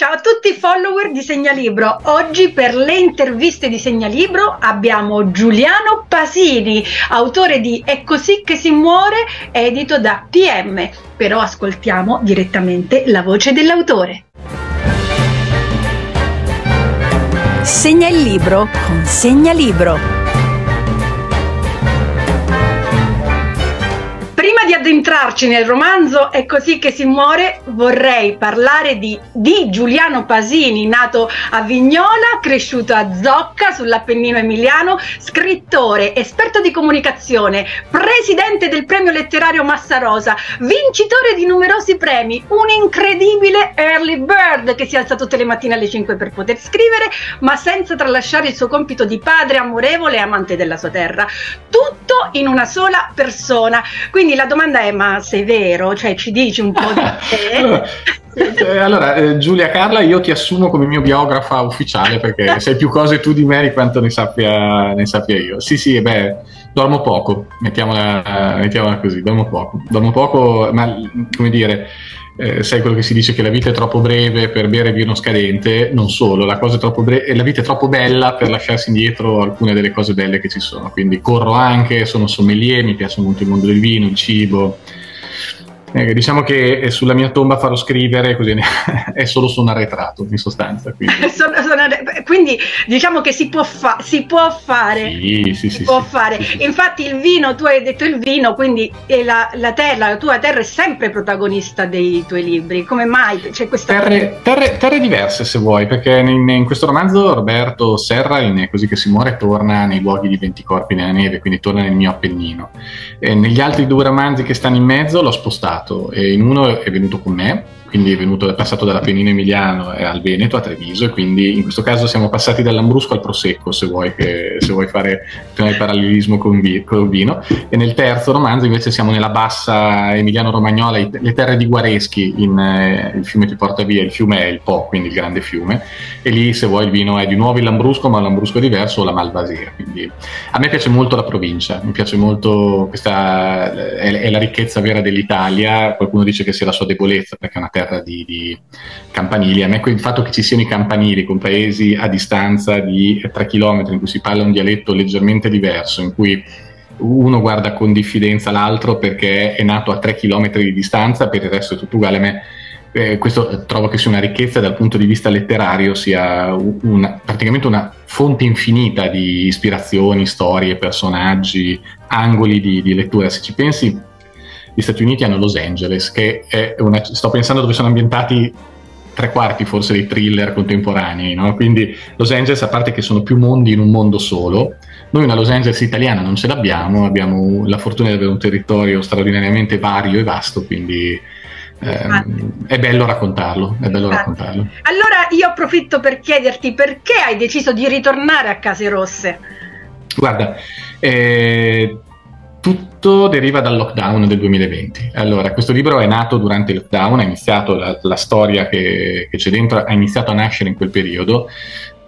Ciao a tutti i follower di Segnalibro. Oggi per le interviste di Segnalibro abbiamo Giuliano Pasini, autore di È così che si muore, edito da PM. Però ascoltiamo direttamente la voce dell'autore. Segna il libro con Segnalibro. Addentrarci nel romanzo È così che si muore, vorrei parlare di, di Giuliano Pasini, nato a Vignola, cresciuto a Zocca sull'Appennino emiliano, scrittore, esperto di comunicazione, presidente del premio letterario Massa Rosa, vincitore di numerosi premi, un incredibile early bird che si alza tutte le mattine alle 5 per poter scrivere, ma senza tralasciare il suo compito di padre amorevole e amante della sua terra. Tutto in una sola persona. Quindi la domanda domanda è: ma sei vero? Cioè, ci dici un po' di te? allora, eh, allora eh, Giulia Carla, io ti assumo come mio biografa ufficiale perché sai più cose tu di me di quanto ne sappia, ne sappia io. Sì, sì, beh, dormo poco, mettiamola, mettiamola così, dormo poco. Dormo poco, ma come dire eh, sai quello che si dice che la vita è troppo breve per bere vino scadente, non solo, la, bre- la vita è troppo bella per lasciarsi indietro alcune delle cose belle che ci sono, quindi corro anche, sono sommelier, mi piace molto il mondo del vino, il cibo, eh, diciamo che sulla mia tomba farò scrivere, così è solo su un arretrato in sostanza. Quindi, sono, sono, quindi diciamo che si può, fa- si può fare. Sì, sì, si sì, può fare. Infatti il vino, tu hai detto il vino, quindi la, la, terra, la tua terra è sempre protagonista dei tuoi libri. Come mai c'è questa... Terre, terre, terre diverse se vuoi, perché in, in, questo romanzo Roberto Serra, in Così che si muore, torna nei luoghi di Venti corpi nella neve, quindi torna nel mio Appennino. E negli altri due romanzi che stanno in mezzo l'ho spostato passato e in uno è venuto con me quindi è, venuto, è passato dall'Appennino Emiliano al Veneto, a Treviso, e quindi in questo caso siamo passati dall'Ambrusco al Prosecco, se vuoi, che, se vuoi fare il parallelismo con, vi, con, il vino. E nel terzo romanzo invece siamo nella bassa Emiliano-Romagnola, le terre di Guareschi, in, eh, il fiume ti porta via, il fiume è il Po, quindi il grande fiume, e lì se vuoi il vino è di nuovo il Lambrusco, ma l'Ambrusco è diverso, o la Malvasia. Quindi a me piace molto la provincia, mi piace molto, questa è, è la ricchezza vera dell'Italia, qualcuno dice che sia la sua debolezza, perché è una terra terra di, di, campanili. A me il fatto che ci siano i campanili con paesi a distanza di 3 km in cui si parla un dialetto leggermente diverso, in cui uno guarda con diffidenza l'altro perché è nato a 3 km di distanza, per il resto è tutto uguale. A me eh, questo trovo che sia una ricchezza dal punto di vista letterario, sia una, praticamente una fonte infinita di ispirazioni, storie, personaggi, angoli di, di lettura. Se ci pensi, gli Stati Uniti hanno Los Angeles, che è una, sto pensando dove sono ambientati tre quarti forse dei thriller contemporanei, no? quindi Los Angeles, a parte che sono più mondi in un mondo solo, noi una Los Angeles italiana non ce l'abbiamo, abbiamo la fortuna di avere un territorio straordinariamente vario e vasto, quindi ehm, è bello raccontarlo, è bello raccontarlo. Allora io approfitto per chiederti perché hai deciso di ritornare a Case Rosse? Guarda, eh, tutto deriva dal lockdown del 2020. Allora, questo libro è nato durante il lockdown, ha iniziato la, la storia che, che, c'è dentro, ha iniziato a nascere in quel periodo,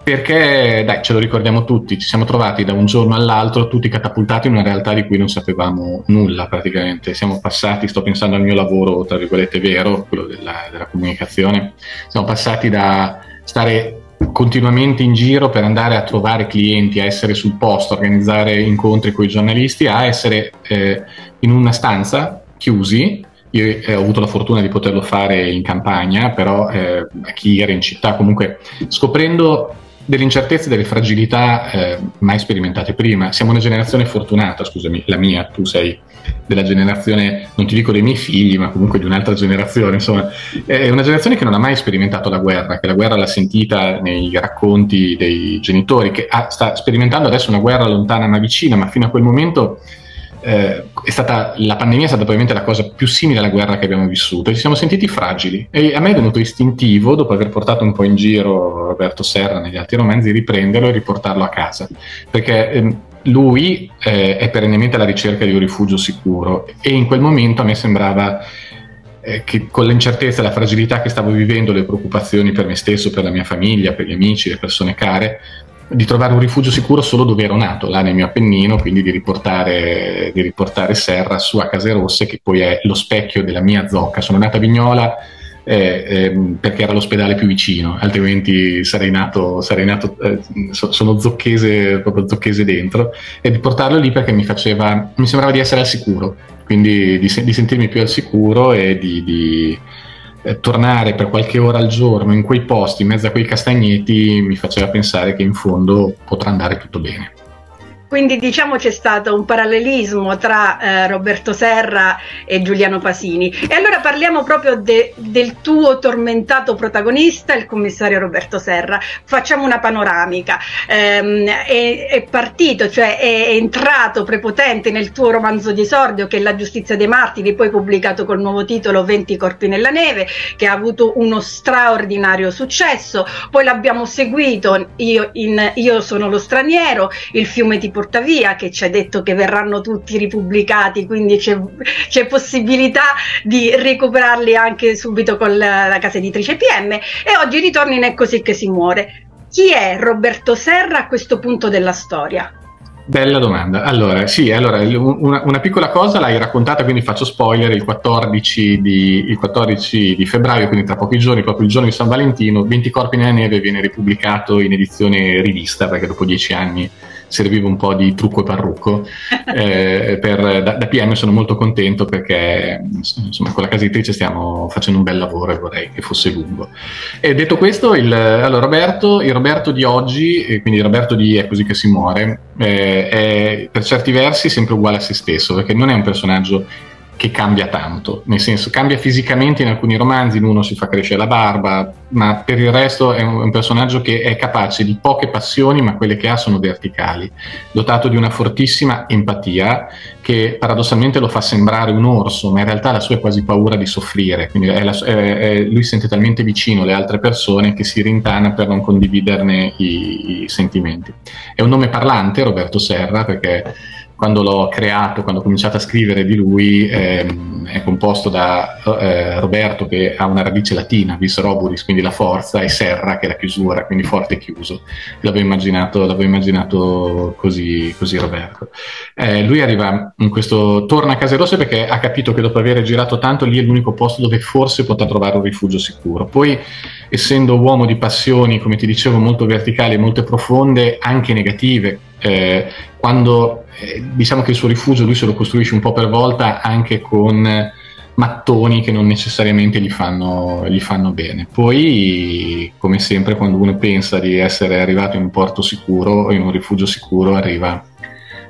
perché, dai, ce lo ricordiamo tutti, ci siamo trovati da un giorno all'altro tutti catapultati in una realtà di cui non sapevamo nulla praticamente. Siamo passati, sto pensando al mio lavoro, tra virgolette, vero, quello della, della comunicazione, siamo passati da stare continuamente in giro per andare a trovare clienti, a essere sul posto, organizzare incontri con i giornalisti, a essere eh, in una stanza chiusi. Io eh, ho avuto la fortuna di poterlo fare in campagna, però eh, chi era in città comunque scoprendo delle incertezze delle fragilità eh, mai sperimentate prima. Siamo una generazione fortunata, scusami, la mia, tu sei della generazione, non ti dico dei miei figli, ma comunque di un'altra generazione, insomma, è una generazione che non ha mai sperimentato la guerra, che la guerra l'ha sentita nei racconti dei genitori, che ha, sta sperimentando adesso una guerra lontana ma vicina, ma fino a quel momento eh, stata, la pandemia è stata probabilmente la cosa più simile alla guerra che abbiamo vissuto e ci siamo sentiti fragili. E a me è venuto istintivo, dopo aver portato un po' in giro Roberto Serra negli altri romanzi, riprenderlo e riportarlo a casa, perché eh, lui eh, è perennemente alla ricerca di un rifugio sicuro e in quel momento a me sembrava eh, che con l'incertezza e la fragilità che stavo vivendo, le preoccupazioni per me stesso, per la mia famiglia, per gli amici, le persone care, di trovare un rifugio sicuro solo dove ero nato, là nel mio Appennino, quindi di riportare, di riportare Serra su a Case Rosse, che poi è lo specchio della mia zocca. Sono nata a Vignola, eh, eh, perché era l'ospedale più vicino, altrimenti sarei nato, sarei nato eh, sono zocchese, proprio zocchese dentro, e di portarlo lì perché mi faceva, mi sembrava di essere al sicuro, quindi di, di sentirmi più al sicuro e di, di eh, tornare per qualche ora al giorno in quei posti, in mezzo a quei castagneti, mi faceva pensare che in fondo potrà andare tutto bene. Quindi diciamo c'è stato un parallelismo tra eh, Roberto Serra e Giuliano Pasini. E allora parliamo proprio de, del tuo tormentato protagonista, il commissario Roberto Serra. Facciamo una panoramica. Ehm, è, è, partito, cioè è, entrato prepotente nel tuo romanzo di esordio che è La giustizia dei martiri, poi pubblicato col nuovo titolo 20 corpi nella neve, che ha avuto uno straordinario successo. Poi l'abbiamo seguito, io, in, io sono lo straniero, il fiume tipo Portavia che ci ha detto che verranno tutti ripubblicati, quindi c'è, c'è possibilità di recuperarli anche subito con la, la casa editrice PM e oggi ritorni in È così che si muore. Chi è Roberto Serra a questo punto della storia? Bella domanda. Allora, sì, allora, una, una, piccola cosa l'hai raccontata, quindi faccio spoiler, il 14, di, il 14, di, febbraio, quindi tra pochi giorni, proprio il giorno di San Valentino, 20 corpi nella neve viene ripubblicato in edizione rivista, perché dopo dieci anni serviva un po' di trucco e parrucco. Eh, per, da, da, PM sono molto contento perché insomma, con la casa editrice stiamo facendo un bel lavoro e vorrei che fosse lungo. E detto questo, il, allora, Roberto, il Roberto di oggi, quindi il Roberto di È così che si muore, eh, è per certi versi sempre uguale a se stesso, perché non è un personaggio che cambia tanto, nel senso cambia fisicamente in alcuni romanzi, in uno si fa crescere la barba, ma per il resto è un, un, personaggio che è capace di poche passioni, ma quelle che ha sono verticali, dotato di una fortissima empatia che paradossalmente lo fa sembrare un orso, ma in realtà la sua è quasi paura di soffrire, quindi è la, è, è, lui sente talmente vicino le altre persone che si rintana per non condividerne i, i sentimenti. È un nome parlante, Roberto Serra, perché quando l'ho creato, quando ho cominciato a scrivere di lui, ehm, è composto da eh, Roberto che ha una radice latina, vis roburis, quindi la forza, e serra che è la chiusura, quindi forte e chiuso. L'avevo immaginato, l'avevo immaginato così, così Roberto. Eh, lui arriva in questo, torna a Case Rosse perché ha capito che dopo aver girato tanto lì è l'unico posto dove forse potrà trovare un rifugio sicuro. Poi, essendo uomo di passioni, come ti dicevo, molto verticali molto profonde, anche negative, eh, quando eh, diciamo che il suo rifugio lui se lo costruisce un po' per volta anche con mattoni che non necessariamente gli fanno, gli fanno bene. Poi, come sempre, quando uno pensa di essere arrivato in un porto sicuro in un rifugio sicuro, arriva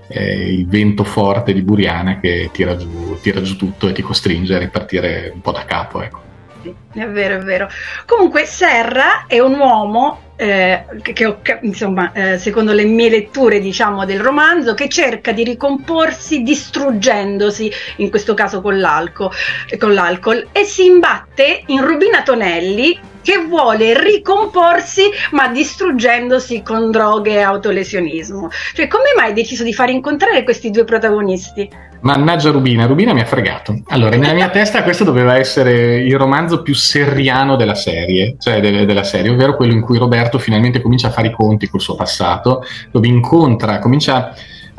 eh, il vento forte di Buriana che tira giù, tira giù, tutto e ti costringe a ripartire un po' da capo. Ecco. È vero, è vero. Comunque Serra è un uomo eh, che ho, insomma, eh, secondo le mie letture diciamo, del romanzo, che cerca di ricomporsi distruggendosi, in questo caso con l'alcol, con l'alcol e si imbatte in Rubina Tonelli che vuole ricomporsi ma distruggendosi con droghe e autolesionismo. Cioè, come mai hai deciso di far incontrare questi due protagonisti? Mannaggia Rubina, Rubina mi ha fregato. Allora, nella mia testa questo doveva essere il romanzo più serriano della serie, cioè de- della serie, ovvero quello in cui Roberto finalmente comincia a fare i conti col suo passato, dove incontra, comincia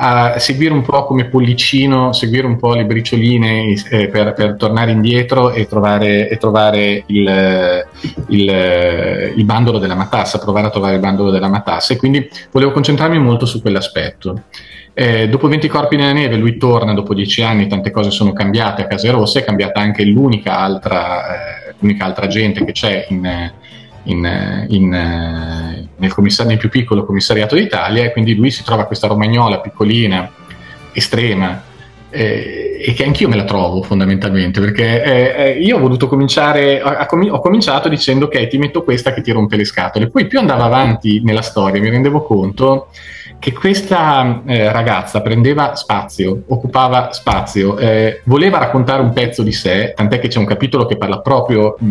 a seguire un po' come pollicino, seguire un po' le bricioline eh, per, per, tornare indietro e trovare, e trovare il, il, il, bandolo della matassa, provare a trovare il bandolo della matassa e quindi volevo concentrarmi molto su quell'aspetto. Eh, dopo 20 corpi nella neve lui torna dopo 10 anni, tante cose sono cambiate a Case Rosse, è cambiata anche l'unica altra, eh, l'unica altra gente che c'è in, in, in, nel, nel, più piccolo commissariato d'Italia e quindi lui si trova questa romagnola piccolina, estrema, eh, e che anch'io me la trovo fondamentalmente perché eh, io ho voluto cominciare, a, ho cominciato dicendo ok ti metto questa che ti rompe le scatole, poi più andavo avanti nella storia mi rendevo conto che questa eh, ragazza prendeva spazio, occupava spazio, eh, voleva raccontare un pezzo di sé, tant'è che c'è un capitolo che parla proprio mh,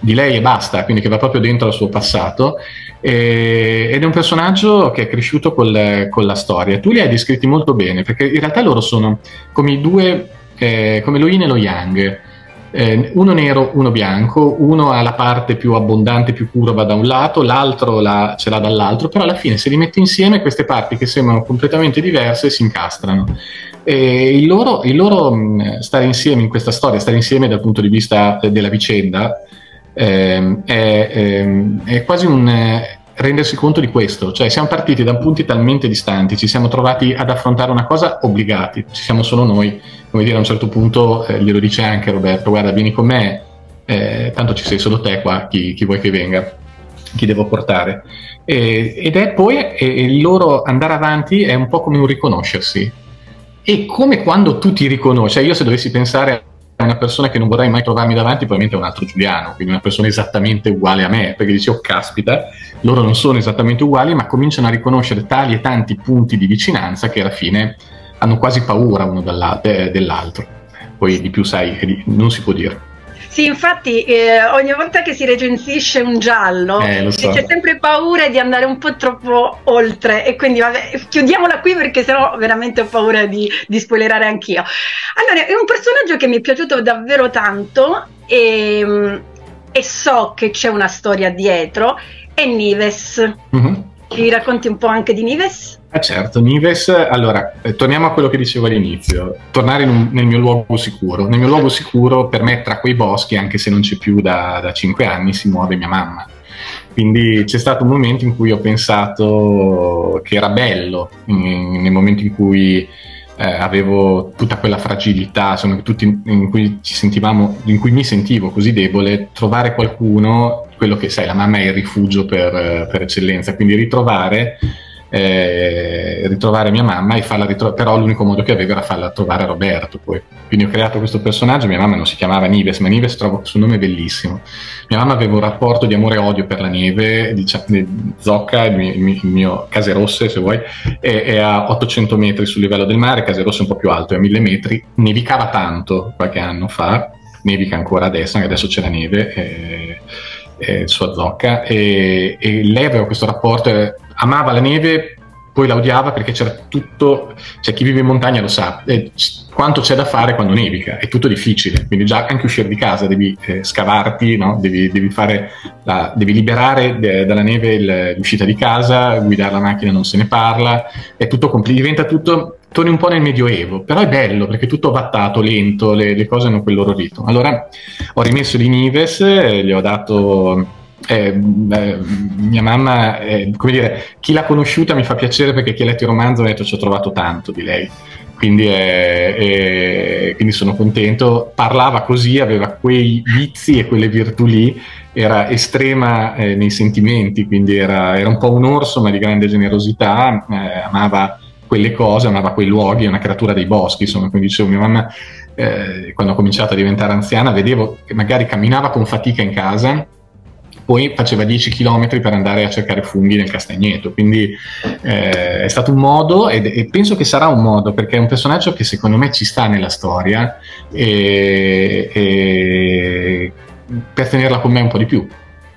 di lei e basta, quindi che va proprio dentro al suo passato, eh, ed è un personaggio che è cresciuto col, con la storia. Tu li hai descritti molto bene, perché in realtà loro sono come i due, eh, come lo yin e lo yang eh, uno nero, uno bianco, uno ha la parte più abbondante, più curva da un lato, l'altro la, ce l'ha dall'altro, però alla fine se li metti insieme queste parti che sembrano completamente diverse si incastrano. E il loro, il loro stare insieme in questa storia, stare insieme dal punto di vista della vicenda, eh, è, ehm, è, quasi un eh, rendersi conto di questo, cioè siamo partiti da punti talmente distanti, ci siamo trovati ad affrontare una cosa obbligati, ci siamo solo noi, come dire a un certo punto eh, glielo dice anche Roberto, guarda vieni con me, eh, tanto ci sei solo te qua, chi, chi vuoi che venga, chi devo portare. E, ed è poi e, il loro andare avanti è un po' come un riconoscersi. E come quando tu ti riconosci, cioè io se dovessi pensare una persona che non vorrei mai trovarmi davanti, probabilmente è un altro Giuliano, quindi una persona esattamente uguale a me, perché dici, oh caspita, loro non sono esattamente uguali, ma cominciano a riconoscere tali e tanti punti di vicinanza che alla fine hanno quasi paura uno dell'altro. Poi di più sai, non si può dire. Sì, infatti eh, ogni volta che si recensisce un giallo eh, so. c'è sempre paura di andare un po' troppo oltre e quindi vabbè, chiudiamola qui perché sennò veramente ho paura di, di spoilerare anch'io. Allora, è un personaggio che mi è piaciuto davvero tanto e, e so che c'è una storia dietro, è Nives. Mm-hmm. Ci racconti un po' anche di Nives? Eh certo, Nives, allora, eh, torniamo a quello che dicevo all'inizio, tornare un, nel mio luogo sicuro. Nel mio luogo sicuro, per me, tra quei boschi, anche se non c'è più da, da cinque anni, si muove mia mamma. Quindi c'è stato un momento in cui ho pensato che era bello, in, nel momento in cui eh, avevo tutta quella fragilità, insomma, tutti, in, cui ci sentivamo, in cui mi sentivo così debole, trovare qualcuno, quello che sai, la mamma è il rifugio per, per eccellenza, quindi ritrovare eh, ritrovare mia mamma e farla ritrovare, però l'unico modo che avevo era farla trovare Roberto poi. Quindi ho creato questo personaggio, mia mamma non si chiamava Nives, ma Nives trovo questo nome bellissimo. Mia mamma aveva un rapporto di amore e odio per la neve, diciamo, Zocca, il mio, il mio Case Rosse se vuoi, è, è, a 800 metri sul livello del mare, Case Rosse è un po' più alto, è a 1000 metri, nevicava tanto qualche anno fa, nevica ancora adesso, anche adesso c'è la neve. Eh, eh, sua zocca e, e, lei aveva questo rapporto amava la neve, poi la odiava perché c'era tutto, cioè chi vive in montagna lo sa, eh, quanto c'è da fare quando nevica, è tutto difficile, quindi già anche uscire di casa devi eh, scavarti, no? devi, devi, la, devi, liberare de, dalla neve il, l'uscita di casa, guidare la macchina non se ne parla, è tutto compl- diventa tutto, torni un po' nel medioevo, però è bello perché è tutto vattato, lento, le, le cose hanno quel loro ritmo. Allora ho rimesso di Nives, eh, gli ho dato eh, eh, mia mamma, eh, come dire, chi l'ha conosciuta mi fa piacere perché chi ha letto il romanzo ha detto ci ho trovato tanto di lei. Quindi, quindi, sono contento. Parlava così, aveva quei vizi e quelle virtù lì, era estrema eh, nei sentimenti, quindi era, era, un po' un orso ma di grande generosità, eh, amava quelle cose, amava quei luoghi, è una creatura dei boschi, insomma, come dicevo, mia mamma eh, quando ha cominciato a diventare anziana vedevo che magari camminava con fatica in casa, poi faceva 10 km per andare a cercare funghi nel castagneto. Quindi eh, è stato un modo ed, e penso che sarà un modo perché è un personaggio che secondo me ci sta nella storia e, e per tenerla con me un po' di più.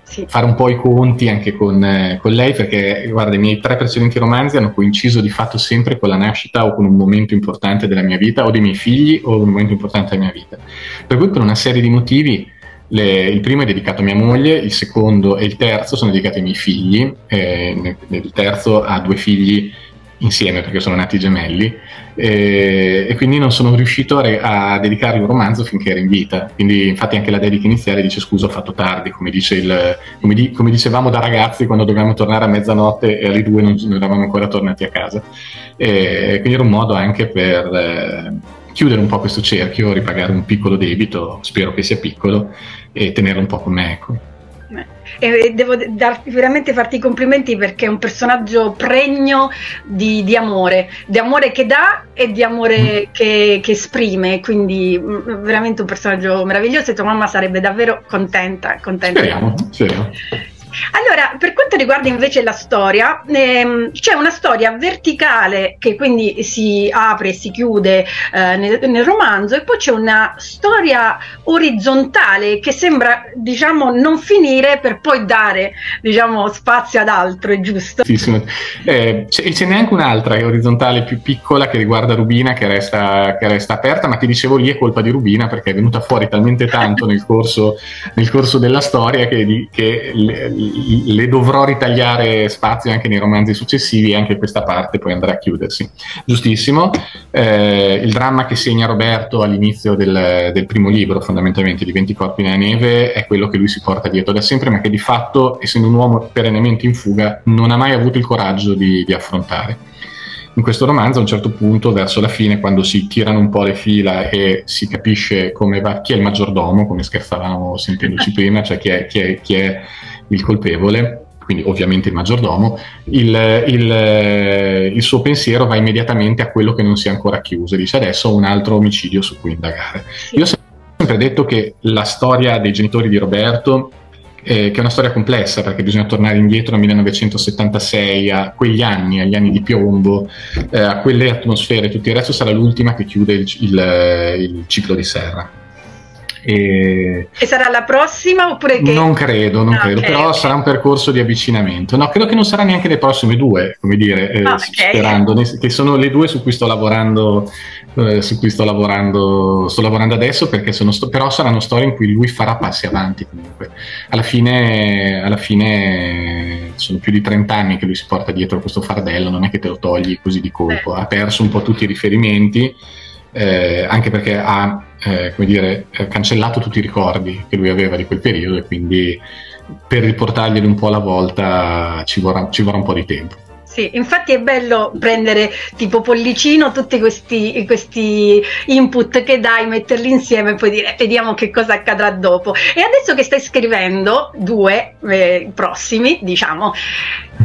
Sì. Fare un po' i conti anche con, eh, con, lei, perché guarda, i miei tre precedenti romanzi hanno coinciso di fatto sempre con la nascita o con un momento importante della mia vita, o dei miei figli, o un momento importante della mia vita. Per cui, per una serie di motivi, le, il primo è dedicato a mia moglie, il secondo e il terzo sono dedicati ai miei figli, eh, il terzo ha due figli insieme perché sono nati gemelli eh, e quindi non sono riuscito a, re- a, dedicargli un romanzo finché era in vita. Quindi infatti anche la dedica iniziale dice scusa ho fatto tardi come, dice il, come, di- come dicevamo da ragazzi quando dovevamo tornare a mezzanotte e alle due non, non eravamo ancora tornati a casa. Eh, quindi era un modo anche per eh, chiudere un po' questo cerchio, ripagare un piccolo debito, spero che sia piccolo, e tenerlo un po' con me. Ecco. E devo dar, veramente farti i complimenti perché è un personaggio pregno di, di amore, di amore che dà e di amore mm. che, che, esprime, quindi mm, veramente un personaggio meraviglioso e tua mamma sarebbe davvero contenta. contenta. Speriamo, speriamo. Allora, per quanto riguarda invece la storia, ehm, c'è una storia verticale che quindi si apre e si chiude eh, nel, nel, romanzo e poi c'è una storia orizzontale che sembra, diciamo, non finire per poi dare, diciamo, spazio ad altro, è giusto? Sì, sì. Eh, c'è, ce n'è anche un'altra orizzontale più piccola che riguarda Rubina che resta, che resta, aperta, ma ti dicevo lì è colpa di Rubina perché è venuta fuori talmente tanto nel corso, nel corso della storia che, che le dovrò ritagliare spazio anche nei romanzi successivi e anche questa parte poi andrà a chiudersi. Giustissimo, eh, il dramma che segna Roberto all'inizio del, del, primo libro, fondamentalmente di 20 corpi nella neve, è quello che lui si porta dietro da sempre, ma che di fatto, essendo un uomo perennemente in fuga, non ha mai avuto il coraggio di, di affrontare in questo romanzo a un certo punto, verso la fine, quando si tirano un po' le fila e si capisce come va, chi è il maggiordomo, come scherzavamo sentendoci prima, cioè chi è, chi è, chi è il colpevole, quindi ovviamente il maggiordomo, il, il, il, suo pensiero va immediatamente a quello che non si è ancora chiuso, dice adesso un altro omicidio su cui indagare. Io ho sempre detto che la storia dei genitori di Roberto eh, che è una storia complessa perché bisogna tornare indietro al 1976, a quegli anni, agli anni di piombo, eh, a quelle atmosfere, tutto il resto sarà l'ultima che chiude il, il, il ciclo di Serra. E... e, sarà la prossima oppure che... Non credo, non ah, credo, okay, però okay. sarà un percorso di avvicinamento. No, credo che non sarà neanche le prossime due, come dire, eh, ah, okay. sperando, che sono le due su cui sto lavorando, eh, su cui sto lavorando, sto lavorando adesso, perché sono sto- però saranno storie in cui lui farà passi avanti comunque. Alla fine, alla fine sono più di 30 anni che lui si porta dietro questo fardello, non è che te lo togli così di colpo, ha perso un po' tutti i riferimenti eh, anche perché ha eh, dire, cancellato tutti i ricordi che lui aveva di quel periodo e quindi per riportarglieli un po' alla volta ci vorrà, ci vorrà un po' di tempo. Sì, infatti è bello prendere tipo pollicino tutti questi, questi, input che dai, metterli insieme e poi dire vediamo che cosa accadrà dopo. E adesso che stai scrivendo, due eh, prossimi, diciamo,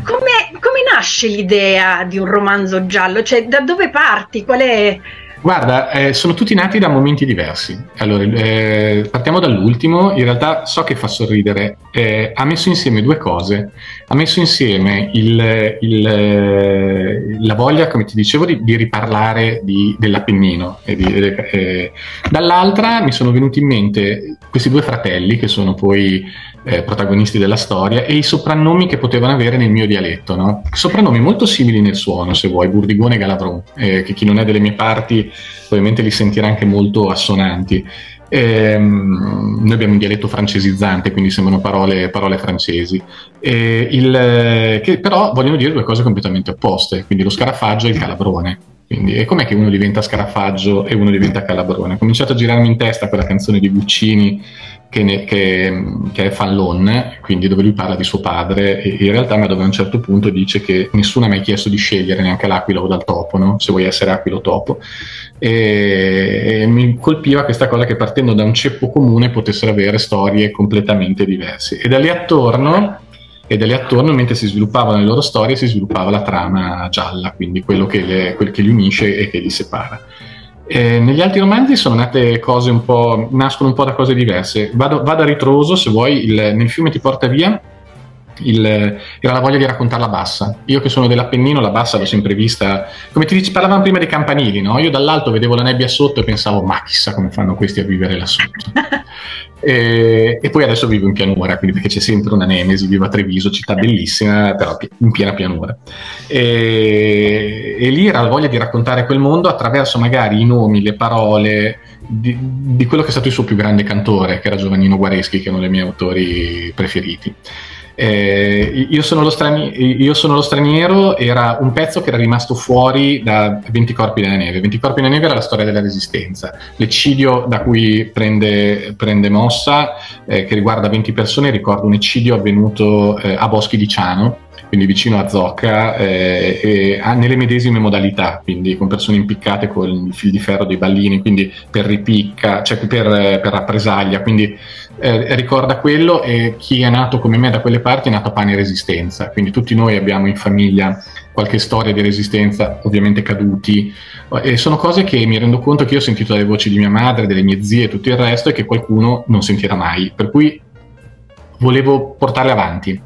come, come nasce l'idea di un romanzo giallo? Cioè da dove parti? Qual è Guarda, eh, sono tutti nati da momenti diversi. Allora, eh, partiamo dall'ultimo. In realtà so che fa sorridere. Eh, ha messo insieme due cose. Ha messo insieme il, il, la voglia, come ti dicevo, di, di riparlare di, dell'Appennino. Di, eh, dall'altra mi sono venuti in mente questi due fratelli che sono poi eh, protagonisti della storia e i soprannomi che potevano avere nel mio dialetto. No? Soprannomi molto simili nel suono, se vuoi, Burdigone e Galavron, eh, che chi non è delle mie parti ovviamente li sentirà anche molto assonanti. Ehm, noi abbiamo un dialetto francesizzante, quindi sembrano parole, parole francesi, eh, il, che però vogliono dire due cose completamente opposte, quindi lo scarafaggio e il calabrone. Quindi, e com'è che uno diventa scarafaggio e uno diventa calabrone? Ho cominciato a girarmi in testa quella canzone di Guccini che, ne, che, che, è Fallon, quindi dove lui parla di suo padre e in realtà ma dove a un certo punto dice che nessuno ha mai chiesto di scegliere neanche l'aquila o dal topo, no? se vuoi essere aquila o topo. E, e, mi colpiva questa cosa che partendo da un ceppo comune potessero avere storie completamente diverse. E da lì attorno e da lì attorno, mentre si sviluppavano le loro storie, si sviluppava la trama gialla, quindi quello che, le, quello che li unisce e che li separa. Eh, negli altri romanzi sono nate cose un po', nascono un po' da cose diverse. Vado, vado a ritroso, se vuoi, il, nel fiume ti porta via. Il, era la voglia di raccontare la bassa. Io che sono dell'Appennino, la bassa l'ho sempre vista, come ti dici, parlavamo prima dei campanili, no? Io dall'alto vedevo la nebbia sotto e pensavo, ma chissà come fanno questi a vivere là sotto. E, e, poi adesso vivo in pianura, quindi perché c'è sempre una nemesi, vivo a Treviso, città bellissima, però in piena pianura. E, e lì era la voglia di raccontare quel mondo attraverso magari i nomi, le parole di, di quello che è stato il suo più grande cantore, che era Giovannino Guareschi, che è uno dei miei autori preferiti. Eh, io, sono strani- io, sono lo straniero era un pezzo che era rimasto fuori da 20 corpi nella neve. 20 corpi nella neve era la storia della resistenza, l'eccidio da cui prende, prende mossa, eh, che riguarda 20 persone, ricorda un eccidio avvenuto eh, a Boschi di Ciano, quindi vicino a Zocca, eh, nelle medesime modalità, quindi con persone impiccate con il fil di ferro dei ballini, quindi per ripicca, cioè per, per rappresaglia, quindi eh, ricorda quello e chi è nato come me da quelle parti è nato a pane e resistenza, quindi tutti noi abbiamo in famiglia qualche storia di resistenza, ovviamente caduti, e sono cose che mi rendo conto che io ho sentito dalle voci di mia madre, delle mie zie e tutto il resto e che qualcuno non sentirà mai, per cui volevo portarle avanti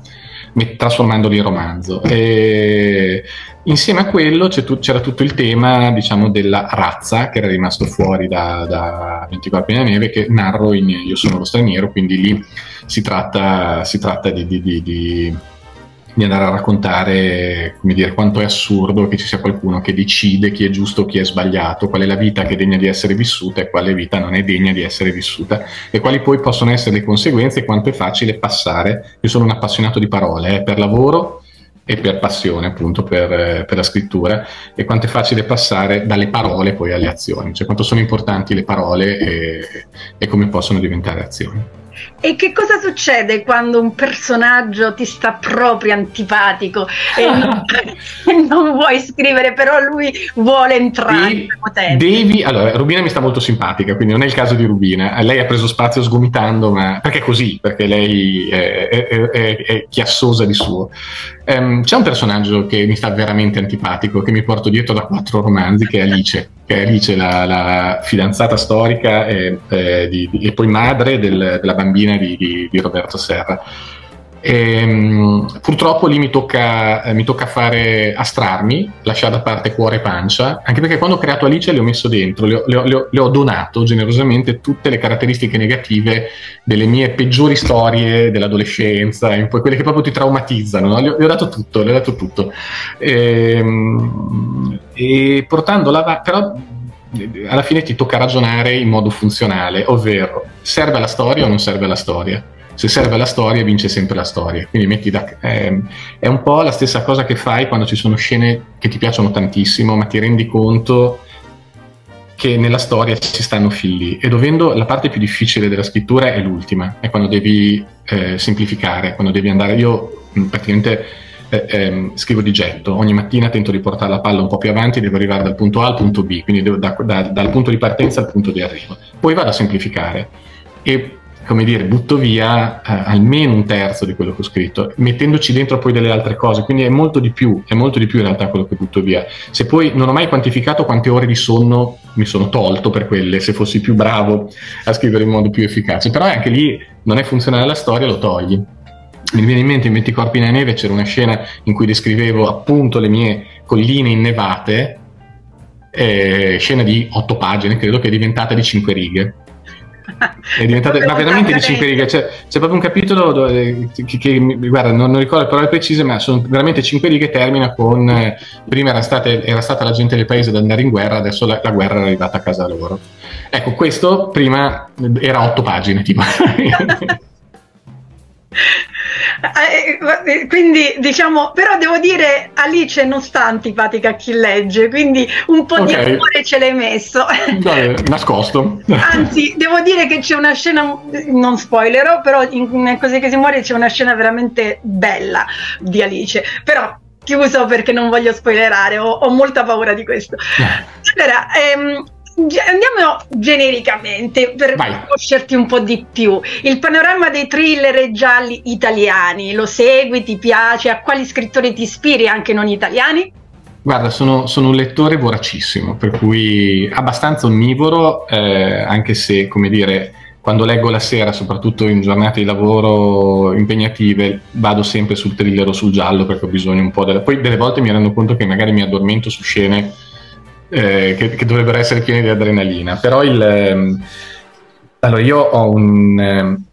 trasformandoli in romanzo. E insieme a quello c'era tutto il tema diciamo, della razza che era rimasto fuori da, da 24 nella neve che narro in Io sono lo straniero, quindi lì si tratta, si tratta di, di, di, di di andare a raccontare dire, quanto è assurdo che ci sia qualcuno che decide chi è giusto chi è sbagliato, qual è la vita che è degna di essere vissuta e quale vita non è degna di essere vissuta e quali poi possono essere le conseguenze e quanto è facile passare. Io sono un appassionato di parole, eh, per lavoro e per passione appunto per, per, la scrittura e quanto è facile passare dalle parole poi alle azioni, cioè quanto sono importanti le parole e, e come possono diventare azioni. E che cosa succede quando un personaggio ti sta proprio antipatico e non, non vuoi scrivere, però lui vuole entrare? Devi, devi, allora, Rubina mi sta molto simpatica, quindi non è il caso di Rubina. Lei ha preso spazio sgomitando, ma perché è così? Perché lei è, è, è, è chiassosa di suo. Um, c'è un personaggio che mi sta veramente antipatico, che mi porto dietro da quattro romanzi, che è Alice, che è Alice, la, la fidanzata storica e, eh, di, di, e, poi madre del, della bambina di, di Roberto Serra. E, um, purtroppo lì mi tocca, eh, mi tocca, fare astrarmi, lasciare da parte cuore e pancia, anche perché quando ho creato Alice le ho messo dentro, le ho, le ho, le ho donato generosamente tutte le caratteristiche negative delle mie peggiori storie dell'adolescenza, poi quelle che proprio ti traumatizzano, no? le, ho, le, ho, dato tutto, le ho dato tutto. E, um, e portandola, però alla fine ti tocca ragionare in modo funzionale, ovvero serve la storia o non serve la storia? se serve la storia vince sempre la storia. Quindi metti da, eh, è un po' la stessa cosa che fai quando ci sono scene che ti piacciono tantissimo, ma ti rendi conto che nella storia ci stanno figli e dovendo la parte più difficile della scrittura è l'ultima, è quando devi eh, semplificare, quando devi andare. Io praticamente eh, ehm, scrivo di getto, ogni mattina tento di portare la palla un po' più avanti, devo arrivare dal punto A al punto B, quindi devo, da, da, dal punto di partenza al punto di arrivo. Poi vado a semplificare e come dire, butto via eh, almeno un terzo di quello che ho scritto, mettendoci dentro poi delle altre cose, quindi è molto di più, è molto di più in realtà quello che butto via. Se poi non ho mai quantificato quante ore di sonno mi sono tolto per quelle, se fossi più bravo a scrivere in modo più efficace, però anche lì non è funzionale la storia, lo togli. Mi viene in mente in 20 corpi nella neve c'era una scena in cui descrivevo appunto le mie colline innevate, eh, scena di 8 pagine, credo che è diventata di 5 righe. È diventata ma veramente di 5 righe. C'è, c'è, proprio un capitolo dove, che, che, guarda non, non, ricordo le parole precise ma sono veramente 5 righe termina con eh, prima era, state, era, stata la gente del paese ad andare in guerra adesso la, la, guerra è arrivata a casa loro. Ecco questo prima era 8 pagine tipo Eh, eh, quindi diciamo, però devo dire Alice non sta antipatica a chi legge, quindi un po' okay. di cuore ce l'hai messo. Dai, nascosto. Anzi, devo dire che c'è una scena, non spoilerò, però in Così che si muore c'è una scena veramente bella di Alice, però chiuso perché non voglio spoilerare, ho, ho molta paura di questo. Allora, ehm, Andiamo genericamente per Vai. conoscerti un po' di più. Il panorama dei thriller e gialli italiani, lo segui, ti piace? A quali scrittori ti ispiri, anche non italiani? Guarda, sono, sono un lettore voracissimo, per cui abbastanza onnivoro, eh, anche se, come dire, quando leggo la sera, soprattutto in giornate di lavoro impegnative, vado sempre sul thriller o sul giallo perché ho bisogno un po' della... Poi delle volte mi rendo conto che magari mi addormento su scene eh, che, che, dovrebbero essere pieni di adrenalina. Però il, ehm, allora io ho un ehm,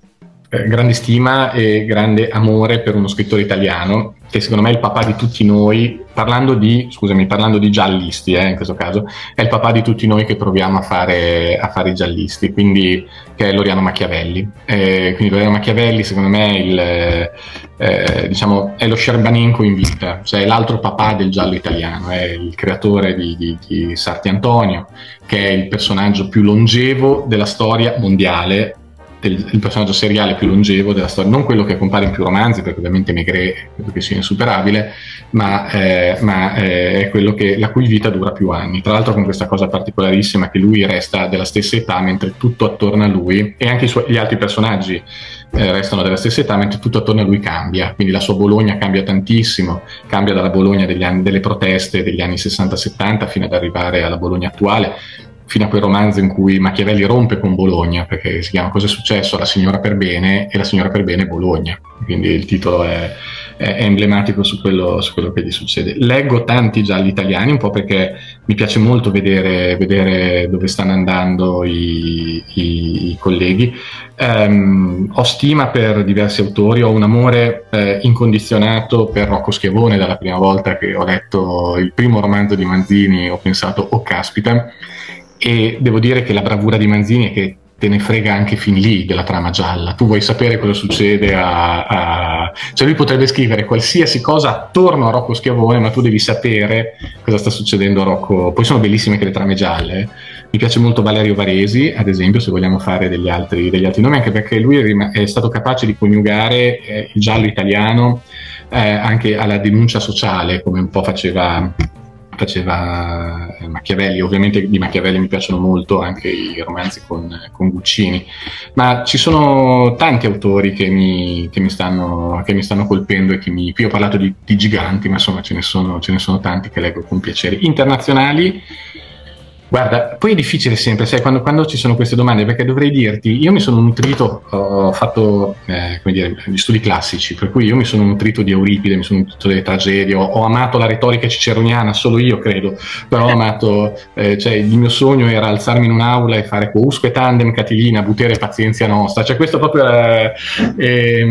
eh, grande stima e grande amore per uno scrittore italiano che secondo me è il papà di tutti noi, parlando di, scusami, parlando di giallisti eh, in questo caso, è il papà di tutti noi che proviamo a fare, a fare i giallisti, quindi che è Loriano Machiavelli. Eh, quindi Loriano Machiavelli secondo me è, il, eh, diciamo, è lo Scerbanenco in vita, cioè l'altro papà del giallo italiano, è il creatore di, di, di Sarti Antonio, che è il personaggio più longevo della storia mondiale del, il personaggio seriale più longevo della storia, non quello che compare in più romanzi, perché ovviamente Maigret credo che sia insuperabile, ma, eh, ma eh, è quello che, la cui vita dura più anni. Tra l'altro con questa cosa particolarissima che lui resta della stessa età mentre tutto attorno a lui e anche suoi, gli altri personaggi eh, restano della stessa età mentre tutto attorno a lui cambia, quindi la sua Bologna cambia tantissimo, cambia dalla Bologna anni, delle proteste degli anni 60-70 fino ad arrivare alla Bologna attuale fino a quel romanzo in cui Machiavelli rompe con Bologna, perché si chiama Cosa è successo alla signora per bene e la signora per bene è Bologna, quindi il titolo è, è emblematico su quello, su quello, che gli succede. Leggo tanti gialli italiani, un po' perché mi piace molto vedere, vedere dove stanno andando i, i, i colleghi. Um, ho stima per diversi autori, ho un amore eh, incondizionato per Rocco Schiavone dalla prima volta che ho letto il primo romanzo di Manzini, ho pensato, oh caspita, e devo dire che la bravura di Manzini è che te ne frega anche fin lì della trama gialla. Tu vuoi sapere cosa succede a, a... Cioè lui potrebbe scrivere qualsiasi cosa attorno a Rocco Schiavone, ma tu devi sapere cosa sta succedendo a Rocco. Poi sono bellissime anche le trame gialle. Eh. Mi piace molto Valerio Varesi, ad esempio, se vogliamo fare degli altri, degli altri nomi, anche perché lui è stato capace di coniugare eh, il giallo italiano eh, anche alla denuncia sociale, come un po' faceva faceva eh, Machiavelli, ovviamente di Machiavelli mi piacciono molto anche i romanzi con, con Guccini, ma ci sono tanti autori che mi, che mi, stanno, che mi stanno, colpendo e che mi... Qui ho parlato di, di giganti, ma insomma ce ne, sono, ce ne sono tanti che leggo con piacere. Internazionali Guarda, poi è difficile sempre, sai, quando, quando, ci sono queste domande, perché dovrei dirti, io mi sono nutrito, ho fatto, eh, dire, gli studi classici, per cui io mi sono nutrito di Euripide, mi sono nutrito delle tragedie, ho, ho amato la retorica ciceroniana, solo io credo, però ho amato, eh, cioè il mio sogno era alzarmi in un'aula e fare quousque tandem catilina, butere pazienza nostra, cioè questo proprio era, eh,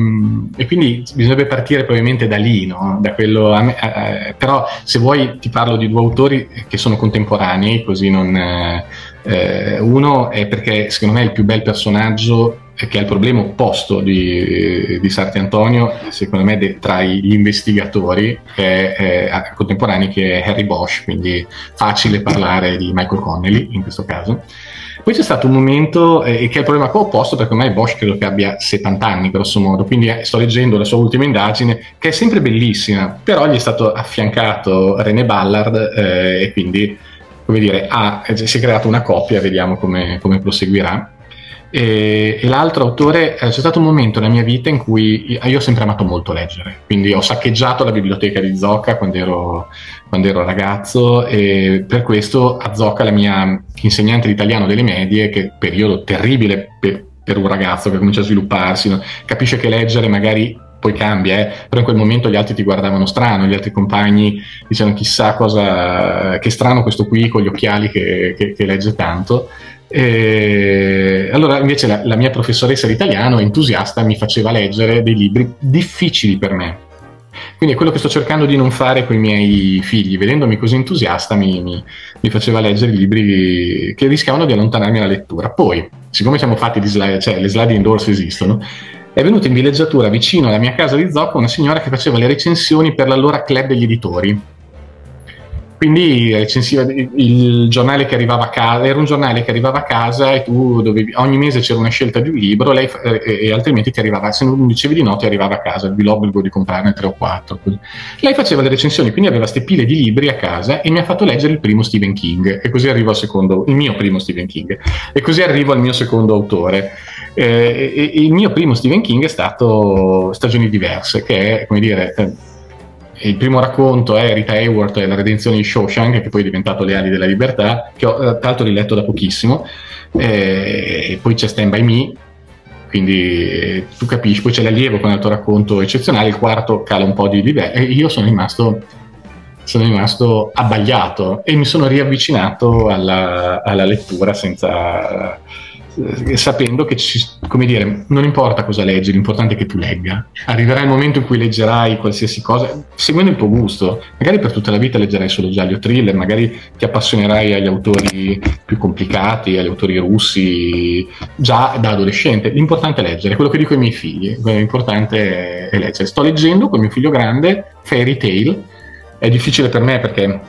e quindi bisognerebbe partire probabilmente da lì, no? da quello, me, eh, però se vuoi ti parlo di due autori che sono contemporanei, così non con eh, uno è perché secondo me è il più bel personaggio che ha il problema opposto di, di Sarti Antonio, secondo me de, tra gli investigatori che è, contemporanei che è Harry Bosch, quindi facile parlare di Michael Connelly in questo caso. Poi c'è stato un momento, eh, che è il problema opposto, perché ormai Bosch credo che abbia 70 anni, grosso modo, quindi eh, sto leggendo la sua ultima indagine, che è sempre bellissima, però gli è stato affiancato René Ballard eh, e quindi come dire, ha, si è creata una coppia, vediamo come, come proseguirà. E, e, l'altro autore, eh, c'è stato un momento nella mia vita in cui io ho sempre amato molto leggere, quindi ho saccheggiato la biblioteca di Zocca quando ero, quando ero ragazzo e per questo a Zocca la mia insegnante di italiano delle medie, che periodo terribile per, per un ragazzo che comincia a svilupparsi, no? capisce che leggere magari poi cambia, eh? però in quel momento gli altri ti guardavano strano, gli altri compagni dicevano chissà cosa, che strano questo qui con gli occhiali che, che, che legge tanto. E allora invece la, la mia professoressa di italiano, entusiasta, mi faceva leggere dei libri difficili per me, quindi è quello che sto cercando di non fare con i miei figli. Vedendomi così entusiasta mi, mi, mi faceva leggere libri che rischiavano di allontanarmi dalla lettura. Poi, siccome siamo fatti di slide, cioè le slide indoors esistono, è venuta in villeggiatura vicino alla mia casa di Zocca una signora che faceva le recensioni per l'allora club degli editori. Quindi recensiva il giornale che arrivava a casa, era un giornale che arrivava a casa e tu dovevi, ogni mese c'era una scelta di un libro lei, e, e, altrimenti ti arrivava, se non dicevi di no ti arrivava a casa, avevi l'obbligo di comprarne tre o quattro. Così. Lei faceva le recensioni, quindi aveva queste pile di libri a casa e mi ha fatto leggere il primo Stephen King e così arrivo al secondo, il mio primo Stephen King e così arrivo al mio secondo autore. Eh, il mio primo Stephen King è stato Stagioni diverse, che è, come dire, il primo racconto è Rita Hayworth e la redenzione di Shawshank, che poi è diventato Le ali della libertà, che ho eh, tra l'altro riletto da pochissimo, eh, e poi c'è Stand By Me, quindi eh, tu capisci, poi c'è l'allievo con il tuo racconto eccezionale, il quarto cala un po' di livello, e io sono rimasto sono rimasto abbagliato e mi sono riavvicinato alla, alla lettura senza, sapendo che ci, come dire, non importa cosa leggi, l'importante è che tu legga. Arriverà il momento in cui leggerai qualsiasi cosa, seguendo il tuo gusto. Magari per tutta la vita leggerai solo gialli o thriller, magari ti appassionerai agli autori più complicati, agli autori russi, già da adolescente. L'importante è leggere, quello che dico ai miei figli, l'importante è leggere. Sto leggendo con mio figlio grande Fairy Tale, è difficile per me perché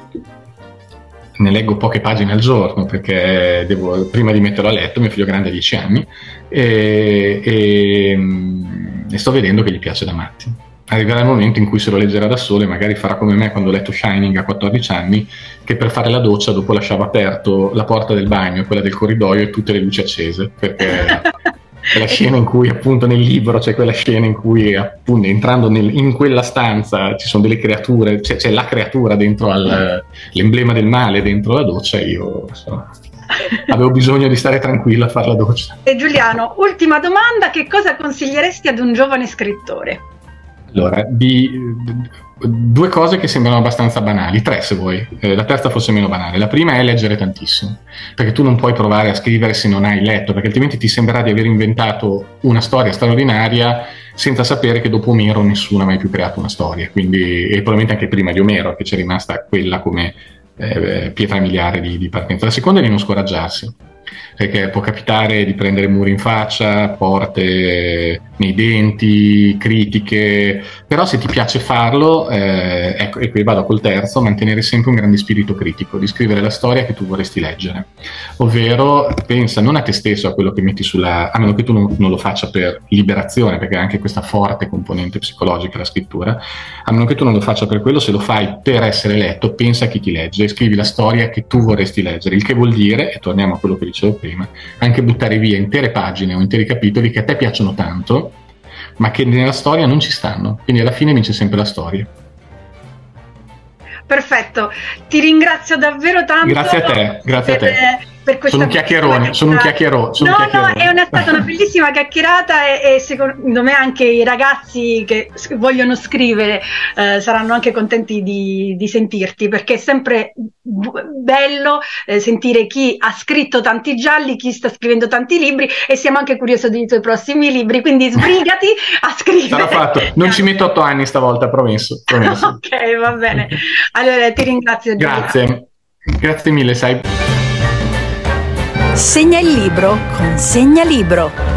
ne leggo poche pagine al giorno perché devo, prima di metterlo a letto, mio figlio grande ha 10 anni, e, e, mm, e, sto vedendo che gli piace da matti. Arriverà il momento in cui se lo leggerà da solo e magari farà come me quando ho letto Shining a 14 anni, che per fare la doccia dopo lasciava aperto la porta del bagno, quella del corridoio e tutte le luci accese, perché la scena in cui appunto nel libro c'è quella scena in cui appunto entrando nel, in quella stanza ci sono delle creature, c'è, c'è la creatura dentro al, l'emblema del male dentro la doccia io so, avevo bisogno di stare tranquilla a fare la doccia. E Giuliano, ultima domanda, che cosa consiglieresti ad un giovane scrittore? Allora, di, due cose che sembrano abbastanza banali, tre se vuoi, eh, la terza fosse meno banale. La prima è leggere tantissimo, perché tu non puoi provare a scrivere se non hai letto, perché altrimenti ti sembrerà di aver inventato una storia straordinaria senza sapere che dopo Omero nessuno ha mai più creato una storia, quindi, e probabilmente anche prima di Omero, che c'è rimasta quella come eh, pietra miliare di, di partenza. La seconda è di non scoraggiarsi perché può capitare di prendere muri in faccia, porte nei denti, critiche, però se ti piace farlo, eh, ecco, e qui vado col terzo, mantenere sempre un grande spirito critico, di scrivere la storia che tu vorresti leggere, ovvero pensa non a te stesso, a quello che metti sulla, a meno che tu non, non lo faccia per liberazione, perché anche questa forte componente psicologica la scrittura, a meno che tu non lo faccia per quello, se lo fai per essere letto, pensa a chi ti legge scrivi la storia che tu vorresti leggere, il che vuol dire, e torniamo a quello che dicevo prima, anche buttare via intere pagine o interi capitoli che a te piacciono tanto, ma che nella storia non ci stanno. Quindi alla fine vince sempre la storia. Perfetto, ti ringrazio davvero tanto. Grazie a te, grazie a te per questa sono un chiacchierone, sono un chiacchierone. no, no, è una, stata una bellissima chiacchierata e, e, secondo me anche i ragazzi che vogliono scrivere eh, saranno anche contenti di, di, sentirti perché è sempre bello eh, sentire chi ha scritto tanti gialli, chi sta scrivendo tanti libri e siamo anche curiosi dei tuoi prossimi libri, quindi sbrigati a scrivere. Sarà fatto, non ci metto otto anni stavolta, promesso. promesso. ok, va bene. Allora ti ringrazio. Grazie, grazie mille, sai. Segna il libro con Segna Libro.